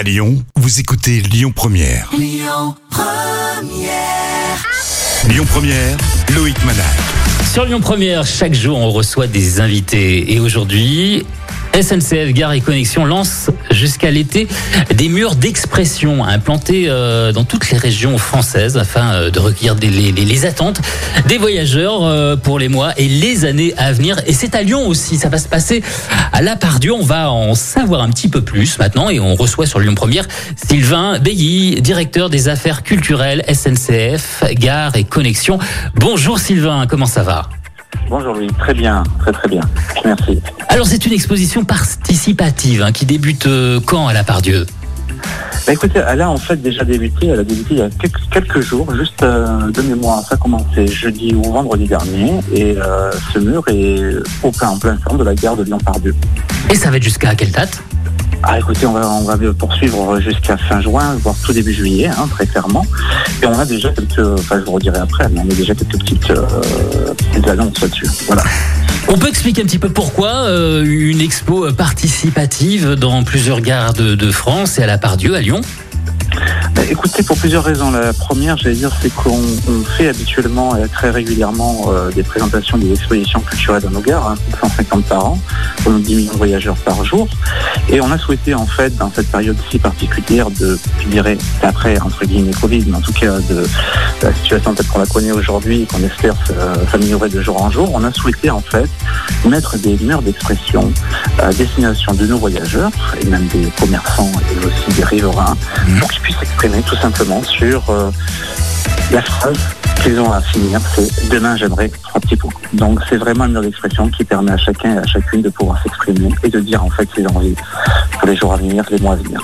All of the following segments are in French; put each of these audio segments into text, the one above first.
À Lyon, vous écoutez Lyon Première. Lyon Première. Lyon Première, Loïc Manac. Sur Lyon Première, chaque jour, on reçoit des invités. Et aujourd'hui, SNCF Gare et Connexion lance jusqu'à l'été des murs d'expression implantés euh, dans toutes les régions françaises afin euh, de recueillir les, les- les attentes des voyageurs euh, pour les mois et les années à venir. Et c'est à Lyon aussi, ça va se passer à La Pardieu. On va en savoir un petit peu plus maintenant et on reçoit sur Lyon Première Sylvain Bailly, directeur des affaires culturelles SNCF Gare et Connexion. Bonjour Sylvain, comment ça va? Bonjour Louis, très bien, très très bien. Merci. Alors c'est une exposition participative hein, qui débute euh, quand à la Pardieu Bah, écoutez, elle a en fait déjà débuté, elle a débuté il y a quelques, quelques jours, juste euh, de mémoire. Ça a commencé jeudi ou vendredi dernier et euh, ce mur est au plein, en plein centre de la gare de Lyon-Pardieu. Et ça va être jusqu'à quelle date? Ah écoutez, on va, on va poursuivre jusqu'à fin juin, voire tout début juillet, hein, très clairement. Et on a déjà quelques, enfin je vous redirai après, mais on a déjà quelques petites, euh, petites annonces là-dessus. Voilà. On peut expliquer un petit peu pourquoi euh, une expo participative dans plusieurs gares de, de France et à la Pardieu à Lyon? Bah, Écoutez, pour plusieurs raisons. La première, j'allais dire, c'est qu'on on fait habituellement et très régulièrement euh, des présentations des expositions culturelles dans nos gares, hein, 150 par an, pour nos 10 millions de voyageurs par jour. Et on a souhaité, en fait, dans cette période si particulière de, je dirais, après, entre guillemets, Covid, mais en tout cas de, la situation telle qu'on la connaît aujourd'hui et qu'on espère euh, s'améliorer de jour en jour, on a souhaité, en fait, mettre des murs d'expression à destination de nos voyageurs et même des commerçants et aussi des riverains pour qu'ils puissent s'exprimer tout simplement sur euh, la phrase ont à finir, c'est demain j'aimerais trois petits points. Donc c'est vraiment un mur d'expression qui permet à chacun et à chacune de pouvoir s'exprimer et de dire en fait ses envies pour les jours à venir, les mois à venir.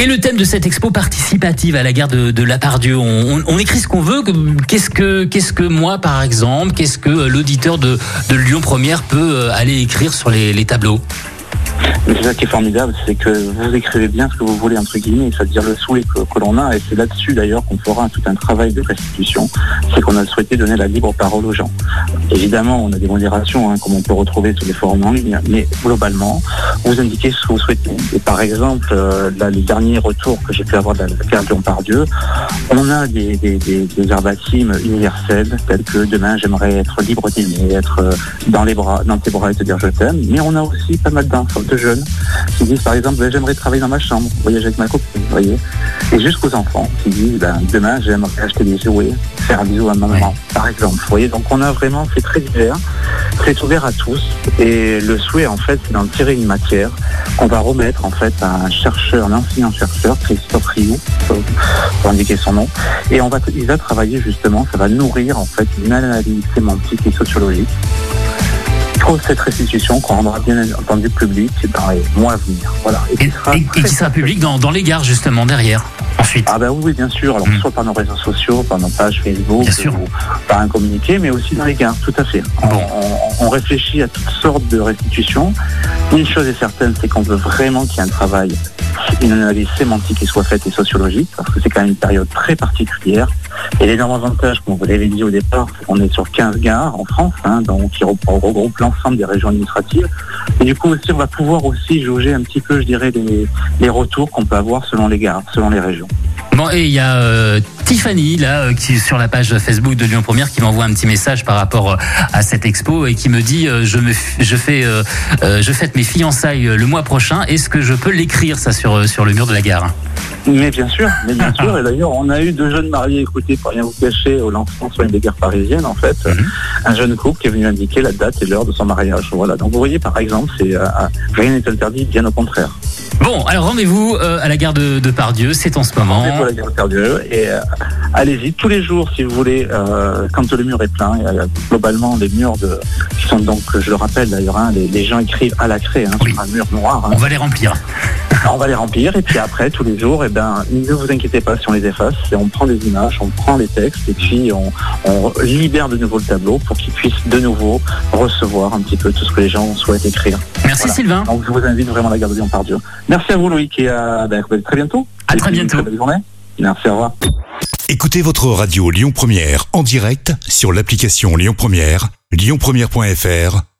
Et le thème de cette expo participative à la gare de, de la Pardieu, on, on- écrit ce qu'on veut. que- Qu'est-ce que, qu'est-ce que moi, par exemple, qu'est-ce que euh, l'auditeur de, de Lyon Première peut euh, aller écrire sur les tableaux? Mais c'est ça qui est formidable, c'est que vous écrivez bien ce que vous voulez, entre guillemets, c'est-à-dire le souhait que, que l'on a, et c'est là-dessus d'ailleurs qu'on fera tout un travail de restitution, c'est qu'on a souhaité donner la libre parole aux gens. Évidemment, on a des modérations, hein, comme on peut retrouver sur les forums en ligne, mais globalement, vous indiquez ce que vous souhaitez. Et par exemple, euh, là, les derniers retours que j'ai pu avoir de la gare de Lyon-Pardieu, on a des, des, des, des universels, tels que demain j'aimerais être libre d'aimer, être euh, dans les bras, dans tes bras et te dire je t'aime. Mais on a aussi pas mal d'enfants, de jeunes, qui disent par exemple ben, j'aimerais travailler dans ma chambre, voyager avec ma copine, vous voyez. Et jusqu'aux enfants qui disent ben, demain j'aimerais acheter des jouets, faire un bisou à ma maman, par exemple. Vous voyez, donc on a vraiment, c'est très divers, très ouvert à tous. Et le souhait en fait, c'est d'en tirer une matière qu'on va remettre en fait à un chercheur, un enseignant chercheur, Christophe Rioux, pour indiquer son nom. Et on va, il va travailler justement, ça va nourrir en fait une analyse sémantique et sociologique pour cette restitution qu'on rendra bien entendu public dans les mois à venir. Voilà. et, qui sera et- et très- qui sera public dans, dans les gares, justement, derrière, ensuite. Ah ben oui, bien sûr. Alors Mm. soit par nos réseaux sociaux, par nos pages Facebook, ou par un communiqué, mais aussi dans les gares, tout à fait. On, Bon. on- on réfléchit à toutes sortes de restitutions. Une chose est certaine, c'est qu'on veut vraiment qu'il y ait un travail, une analyse sémantique qui soit faite et sociologique, parce que c'est quand même une période très particulière. Et l'énorme avantage, comme vous l'avez dit au départ, qu'on est sur 15 gares en France, hein, donc qui repro- regroupe l'ensemble des régions administratives. Et du coup aussi, on va pouvoir aussi jauger un petit peu, je dirais, les, les retours qu'on peut avoir selon les gares, selon les régions. Bon, et il y a euh, Tiffany, là, euh, qui sur la page Facebook de Lyon Première, qui m'envoie un petit message par rapport euh, à cette expo et qui me dit euh, je me f- je fais je fête mes fiançailles le mois prochain. Est-ce que je peux l'écrire ça sur sur le mur de la gare? Mais bien sûr, mais bien sûr. Et d'ailleurs, on a eu deux jeunes mariés, écoutez, pour rien vous cacher, au lancement sur une des gares parisiennes, en fait. Mhm. Un jeune couple qui est venu indiquer la date et l'heure de son mariage. Voilà. Donc vous voyez, par exemple, c'est euh, rien n'est interdit, bien au contraire. Bon, alors rendez-vous euh, à la gare de, de Pardieu, c'est en ce moment. C'est pour la gare Pardieu. Et euh, allez-y tous les jours, si vous voulez, euh, quand le mur est plein. Globalement les murs de, qui sont donc, je le rappelle d'ailleurs, hein, les, les gens écrivent à la craie hein, Oui. sur un mur noir. hein. On va les remplir. On va les remplir et puis après, tous les jours, eh ben, ne vous inquiétez pas si on les efface. Et on prend des images, on prend les textes et puis on, on libère de nouveau le tableau pour qu'ils puissent de nouveau recevoir un petit peu tout ce que les gens souhaitent écrire. Merci Voilà. Sylvain. Donc je vous invite vraiment à la garde de Lyon par Dieu. Merci à vous Loïc et à ben, très bientôt. À Et très bientôt. belle journée. Merci, au revoir. Écoutez votre radio Lyon Première en direct sur l'application Lyon Première, lyonpremière.fr